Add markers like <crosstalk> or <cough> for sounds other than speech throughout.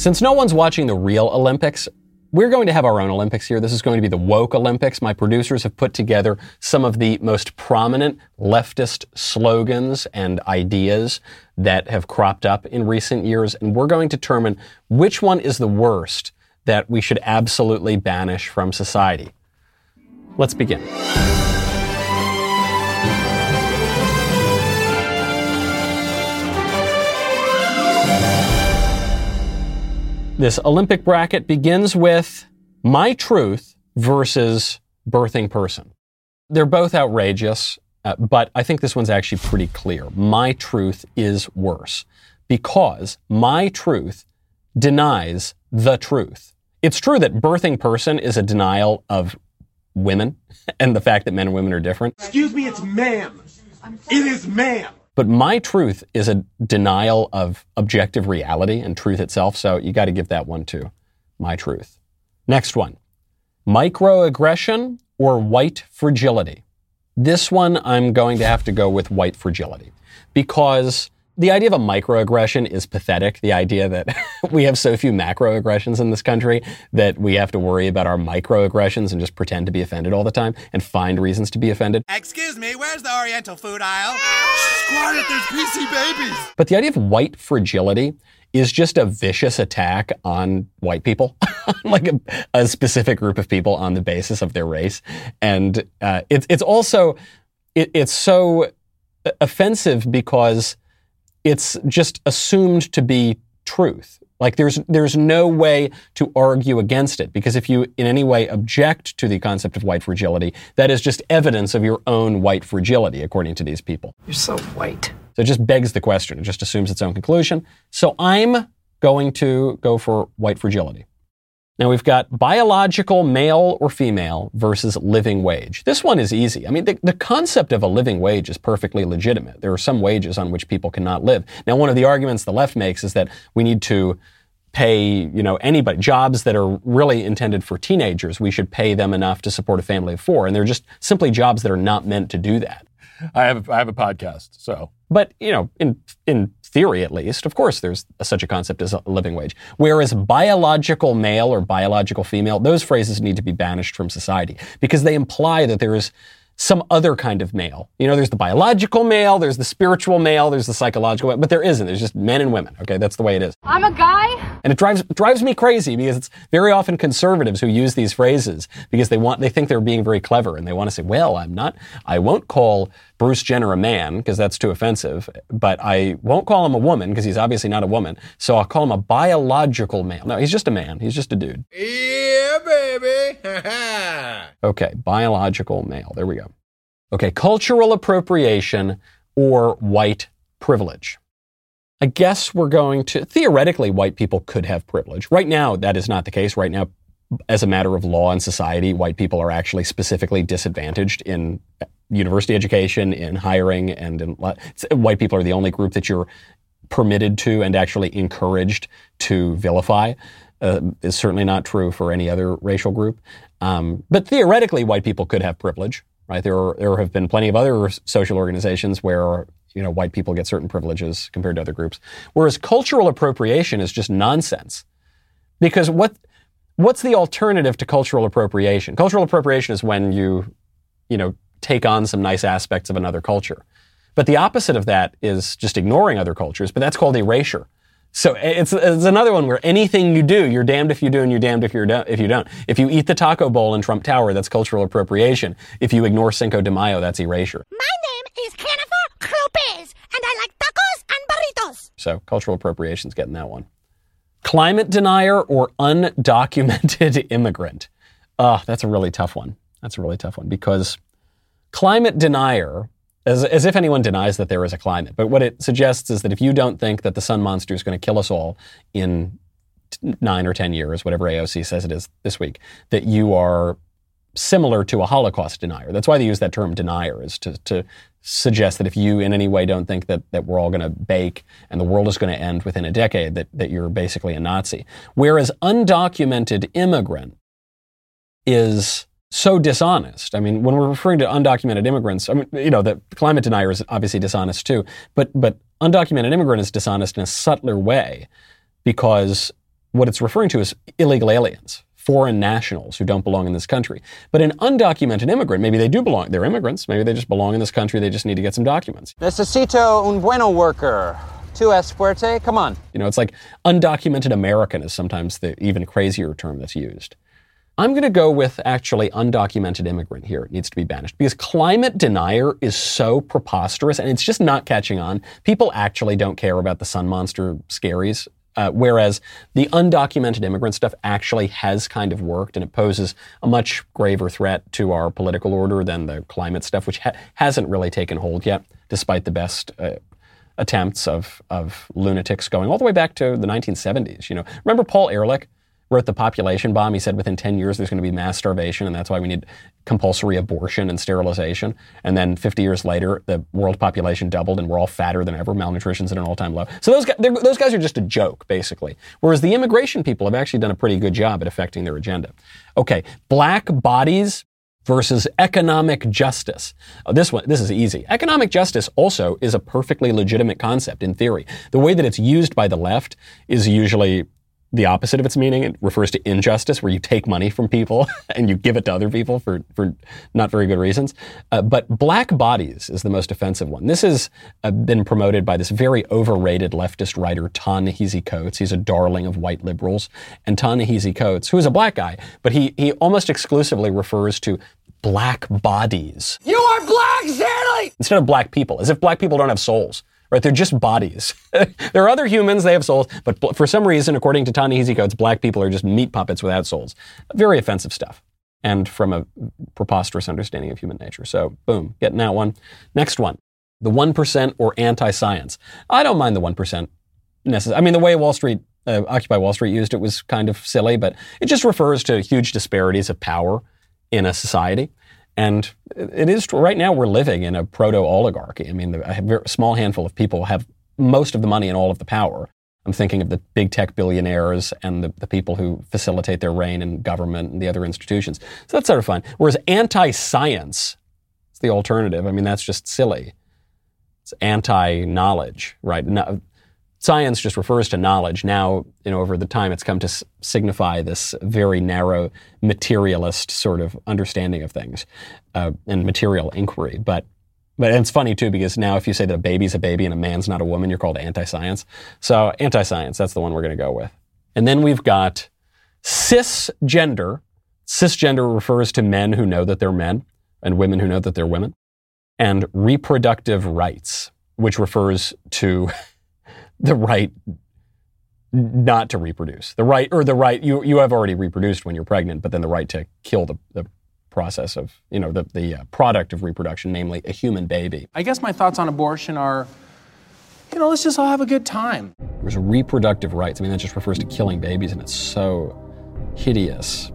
Since no one's watching the real Olympics, we're going to have our own Olympics here. This is going to be the Woke Olympics. My producers have put together some of the most prominent leftist slogans and ideas that have cropped up in recent years, and we're going to determine which one is the worst that we should absolutely banish from society. Let's begin. This Olympic bracket begins with My Truth versus Birthing Person. They're both outrageous, uh, but I think this one's actually pretty clear. My Truth is worse because My Truth denies the truth. It's true that birthing person is a denial of women <laughs> and the fact that men and women are different. Excuse me, it's ma'am. It is ma'am. But my truth is a denial of objective reality and truth itself. So you got to give that one to my truth. Next one microaggression or white fragility. This one, I'm going to have to go with white fragility because the idea of a microaggression is pathetic. The idea that <laughs> we have so few macroaggressions in this country that we have to worry about our microaggressions and just pretend to be offended all the time and find reasons to be offended. Excuse me, where's the Oriental food aisle? Squat there's greasy babies. But the idea of white fragility is just a vicious attack on white people, <laughs> like a, a, specific group of people on the basis of their race. And uh, it's, it's also, it, it's so offensive because it's just assumed to be truth. Like there's there's no way to argue against it because if you in any way object to the concept of white fragility, that is just evidence of your own white fragility, according to these people. You're so white. So it just begs the question. It just assumes its own conclusion. So I'm going to go for white fragility. Now we've got biological male or female versus living wage. This one is easy. I mean, the, the, concept of a living wage is perfectly legitimate. There are some wages on which people cannot live. Now, one of the arguments the left makes is that we need to pay, you know, anybody, jobs that are really intended for teenagers, we should pay them enough to support a family of four. And they're just simply jobs that are not meant to do that. I have a, I have a podcast, so. But, you know, in, in theory at least, of course, there's such a concept as a living wage. Whereas biological male or biological female, those phrases need to be banished from society because they imply that there is some other kind of male. You know, there's the biological male, there's the spiritual male, there's the psychological, male, but there isn't. There's just men and women. Okay, that's the way it is. I'm a guy. And it drives drives me crazy because it's very often conservatives who use these phrases because they want they think they're being very clever and they want to say, "Well, I'm not I won't call Bruce Jenner a man because that's too offensive, but I won't call him a woman because he's obviously not a woman. So I'll call him a biological male. No, he's just a man. He's just a dude." Yeah, baby. <laughs> okay, biological male. There we go. Okay, cultural appropriation or white privilege. I guess we're going to, theoretically, white people could have privilege. Right now, that is not the case. Right now, as a matter of law and society, white people are actually specifically disadvantaged in university education, in hiring, and in, white people are the only group that you're permitted to and actually encouraged to vilify. Uh, is certainly not true for any other racial group. Um, but theoretically, white people could have privilege right? There are, there have been plenty of other social organizations where you know white people get certain privileges compared to other groups, whereas cultural appropriation is just nonsense. Because what what's the alternative to cultural appropriation? Cultural appropriation is when you you know take on some nice aspects of another culture. But the opposite of that is just ignoring other cultures, but that's called erasure. So it's, it's another one where anything you do, you're damned if you do and you're damned if, you're do- if you don't. If you eat the taco bowl in Trump Tower, that's cultural appropriation. If you ignore Cinco de Mayo, that's erasure. My name is Jennifer Lopez, and I like tacos and burritos. So cultural appropriation's getting that one. Climate denier or undocumented <laughs> immigrant? Oh, that's a really tough one. That's a really tough one because climate denier as, as if anyone denies that there is a climate. But what it suggests is that if you don't think that the sun monster is going to kill us all in nine or 10 years, whatever AOC says it is this week, that you are similar to a Holocaust denier. That's why they use that term denier, is to, to suggest that if you in any way don't think that, that we're all going to bake and the world is going to end within a decade, that, that you're basically a Nazi. Whereas undocumented immigrant is so dishonest. I mean, when we're referring to undocumented immigrants, I mean, you know, the climate denier is obviously dishonest too, but but undocumented immigrant is dishonest in a subtler way because what it's referring to is illegal aliens, foreign nationals who don't belong in this country. But an undocumented immigrant, maybe they do belong, they're immigrants, maybe they just belong in this country, they just need to get some documents. Necesito un bueno worker. Tu es fuerte? Come on. You know, it's like undocumented American is sometimes the even crazier term that's used. I'm going to go with actually undocumented immigrant here. It needs to be banished because climate denier is so preposterous and it's just not catching on. People actually don't care about the sun monster scaries. Uh, whereas the undocumented immigrant stuff actually has kind of worked and it poses a much graver threat to our political order than the climate stuff, which ha- hasn't really taken hold yet, despite the best uh, attempts of, of lunatics going all the way back to the 1970s. You know, remember Paul Ehrlich? Wrote the population bomb. He said within 10 years there's going to be mass starvation, and that's why we need compulsory abortion and sterilization. And then 50 years later, the world population doubled, and we're all fatter than ever. Malnutrition's at an all-time low. So those guys, those guys are just a joke, basically. Whereas the immigration people have actually done a pretty good job at affecting their agenda. Okay, black bodies versus economic justice. Oh, this one, this is easy. Economic justice also is a perfectly legitimate concept in theory. The way that it's used by the left is usually the opposite of its meaning. It refers to injustice, where you take money from people <laughs> and you give it to other people for, for not very good reasons. Uh, but black bodies is the most offensive one. This has uh, been promoted by this very overrated leftist writer, Ta-Nehisi Coates. He's a darling of white liberals. And Ta-Nehisi Coates, who is a black guy, but he, he almost exclusively refers to black bodies. You are black, Stanley! Instead of black people, as if black people don't have souls right? They're just bodies. <laughs> there are other humans, they have souls, but for some reason, according to Ta-Nehisi Coates, black people are just meat puppets without souls. Very offensive stuff. And from a preposterous understanding of human nature. So, boom, getting that one. Next one the 1% or anti science. I don't mind the 1% necessarily. I mean, the way Wall Street, uh, Occupy Wall Street used it was kind of silly, but it just refers to huge disparities of power in a society. And it is right now we're living in a proto oligarchy. I mean, a small handful of people have most of the money and all of the power. I'm thinking of the big tech billionaires and the, the people who facilitate their reign in government and the other institutions. So that's sort of fun. Whereas anti science, it's the alternative. I mean, that's just silly. It's anti knowledge, right? No, science just refers to knowledge. Now, you know, over the time, it's come to s- signify this very narrow materialist sort of understanding of things uh, and material inquiry. But but it's funny too because now if you say that a baby's a baby and a man's not a woman, you're called anti-science. So anti-science, that's the one we're going to go with. And then we've got cisgender. Cisgender refers to men who know that they're men and women who know that they're women. And reproductive rights, which refers to the right not to reproduce. The right, or the right, you, you have already reproduced when you're pregnant, but then the right to kill the, the process of, you know, the, the uh, product of reproduction, namely a human baby. I guess my thoughts on abortion are, you know, let's just all have a good time. There's reproductive rights. I mean, that just refers to killing babies, and it's so hideous.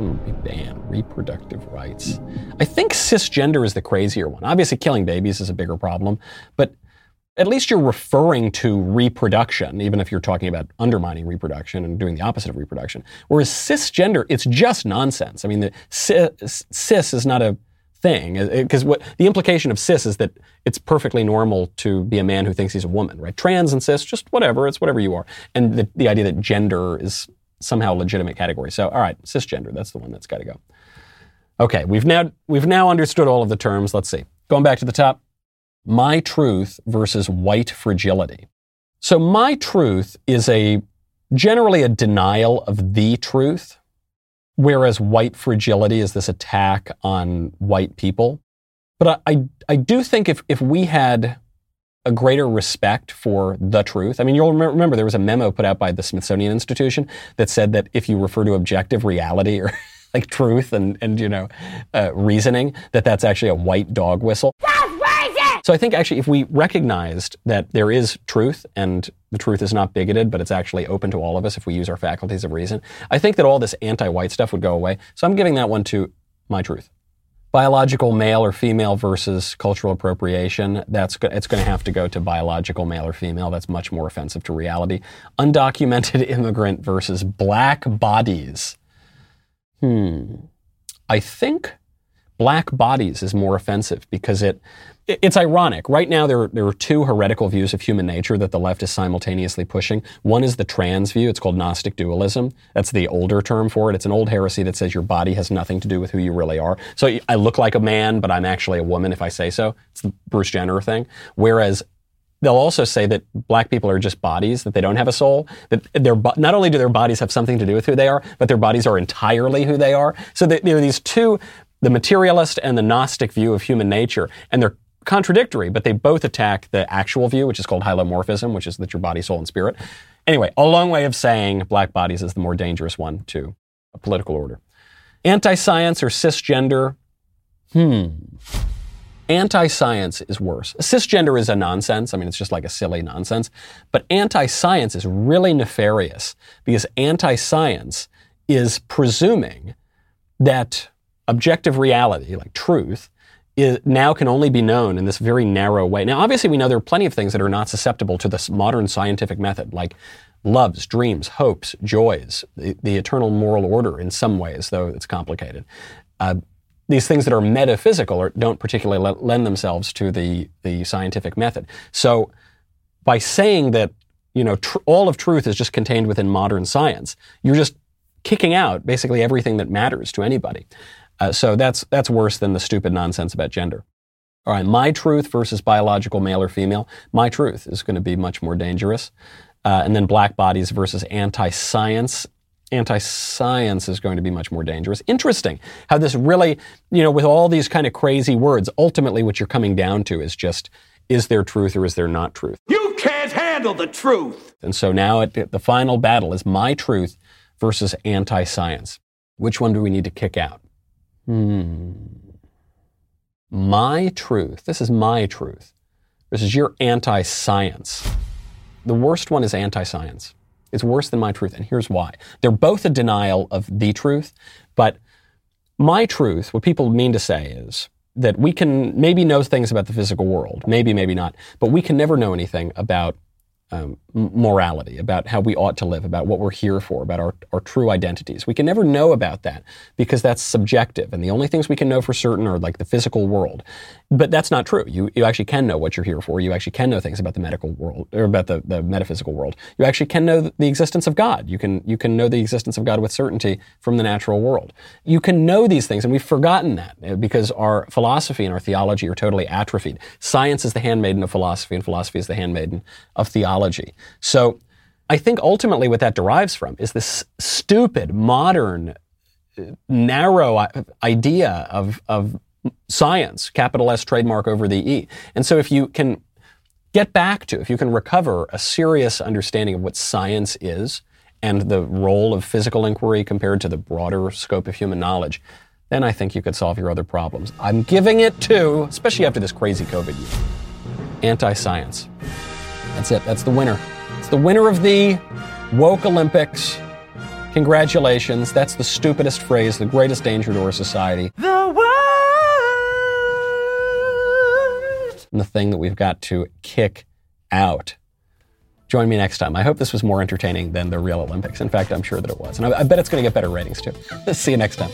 Banned? Reproductive rights. I think cisgender is the crazier one. Obviously, killing babies is a bigger problem, but at least you're referring to reproduction, even if you're talking about undermining reproduction and doing the opposite of reproduction. Whereas cisgender, it's just nonsense. I mean, the cis, cis is not a thing uh, uh, because what the implication of cis is that it's perfectly normal to be a man who thinks he's a woman, right? Trans and cis, just whatever, it's whatever you are. And the, the idea that gender is somehow legitimate category. So, all right, cisgender, that's the one that's got to go. Okay, we've now we've now understood all of the terms. Let's see. Going back to the top, my truth versus white fragility. So my truth is a generally a denial of the truth, whereas white fragility is this attack on white people. But I, I, I do think if, if we had a greater respect for the truth. I mean, you'll remember there was a memo put out by the Smithsonian Institution that said that if you refer to objective reality or <laughs> like truth and, and you know, uh, reasoning, that that's actually a white dog whistle. So I think actually if we recognized that there is truth and the truth is not bigoted, but it's actually open to all of us if we use our faculties of reason, I think that all this anti-white stuff would go away. So I'm giving that one to my truth biological male or female versus cultural appropriation that's it's going to have to go to biological male or female. That's much more offensive to reality. Undocumented <laughs> immigrant versus black bodies. Hmm. I think black bodies is more offensive because it, it's ironic. Right now, there, there are two heretical views of human nature that the left is simultaneously pushing. One is the trans view. It's called Gnostic dualism. That's the older term for it. It's an old heresy that says your body has nothing to do with who you really are. So I look like a man, but I'm actually a woman if I say so. It's the Bruce Jenner thing. Whereas They'll also say that black people are just bodies, that they don't have a soul, that their, not only do their bodies have something to do with who they are, but their bodies are entirely who they are. So there are these two, the materialist and the Gnostic view of human nature, and they're contradictory, but they both attack the actual view, which is called hylomorphism, which is that your body, soul, and spirit. Anyway, a long way of saying black bodies is the more dangerous one to a political order. Anti science or cisgender? Hmm. Anti science is worse. Cisgender is a nonsense. I mean, it's just like a silly nonsense. But anti science is really nefarious because anti science is presuming that objective reality, like truth, is, now can only be known in this very narrow way. Now, obviously, we know there are plenty of things that are not susceptible to this modern scientific method, like loves, dreams, hopes, joys, the, the eternal moral order in some ways, though it's complicated. Uh, these things that are metaphysical or don't particularly lend themselves to the, the scientific method. So by saying that, you know, tr- all of truth is just contained within modern science, you're just kicking out basically everything that matters to anybody. Uh, so that's, that's worse than the stupid nonsense about gender. All right, my truth versus biological male or female. My truth is going to be much more dangerous. Uh, and then black bodies versus anti science anti science is going to be much more dangerous. Interesting how this really, you know, with all these kind of crazy words, ultimately what you're coming down to is just is there truth or is there not truth? You can't handle the truth. And so now it, the final battle is my truth versus anti science. Which one do we need to kick out? Hmm. My truth, this is my truth, This is your anti science. The worst one is anti science. It's worse than my truth, and here's why. They're both a denial of the truth, but my truth, what people mean to say is that we can maybe know things about the physical world, maybe, maybe not, but we can never know anything about um, morality, about how we ought to live, about what we're here for, about our, our true identities. We can never know about that because that's subjective. And the only things we can know for certain are like the physical world. But that's not true. You, you actually can know what you're here for. You actually can know things about the medical world or about the, the metaphysical world. You actually can know the existence of God. You can, you can know the existence of God with certainty from the natural world. You can know these things, and we've forgotten that uh, because our philosophy and our theology are totally atrophied. Science is the handmaiden of philosophy, and philosophy is the handmaiden of theology. So I think ultimately what that derives from is this stupid, modern, uh, narrow idea of, of science, capital S trademark over the E. And so if you can get back to, if you can recover a serious understanding of what science is and the role of physical inquiry compared to the broader scope of human knowledge, then I think you could solve your other problems. I'm giving it to, especially after this crazy COVID year, anti science. That's it. That's the winner. It's the winner of the woke Olympics. Congratulations. That's the stupidest phrase, the greatest danger to our society. The and the thing that we've got to kick out. Join me next time. I hope this was more entertaining than the real Olympics. In fact, I'm sure that it was. And I, I bet it's going to get better ratings too. <laughs> See you next time.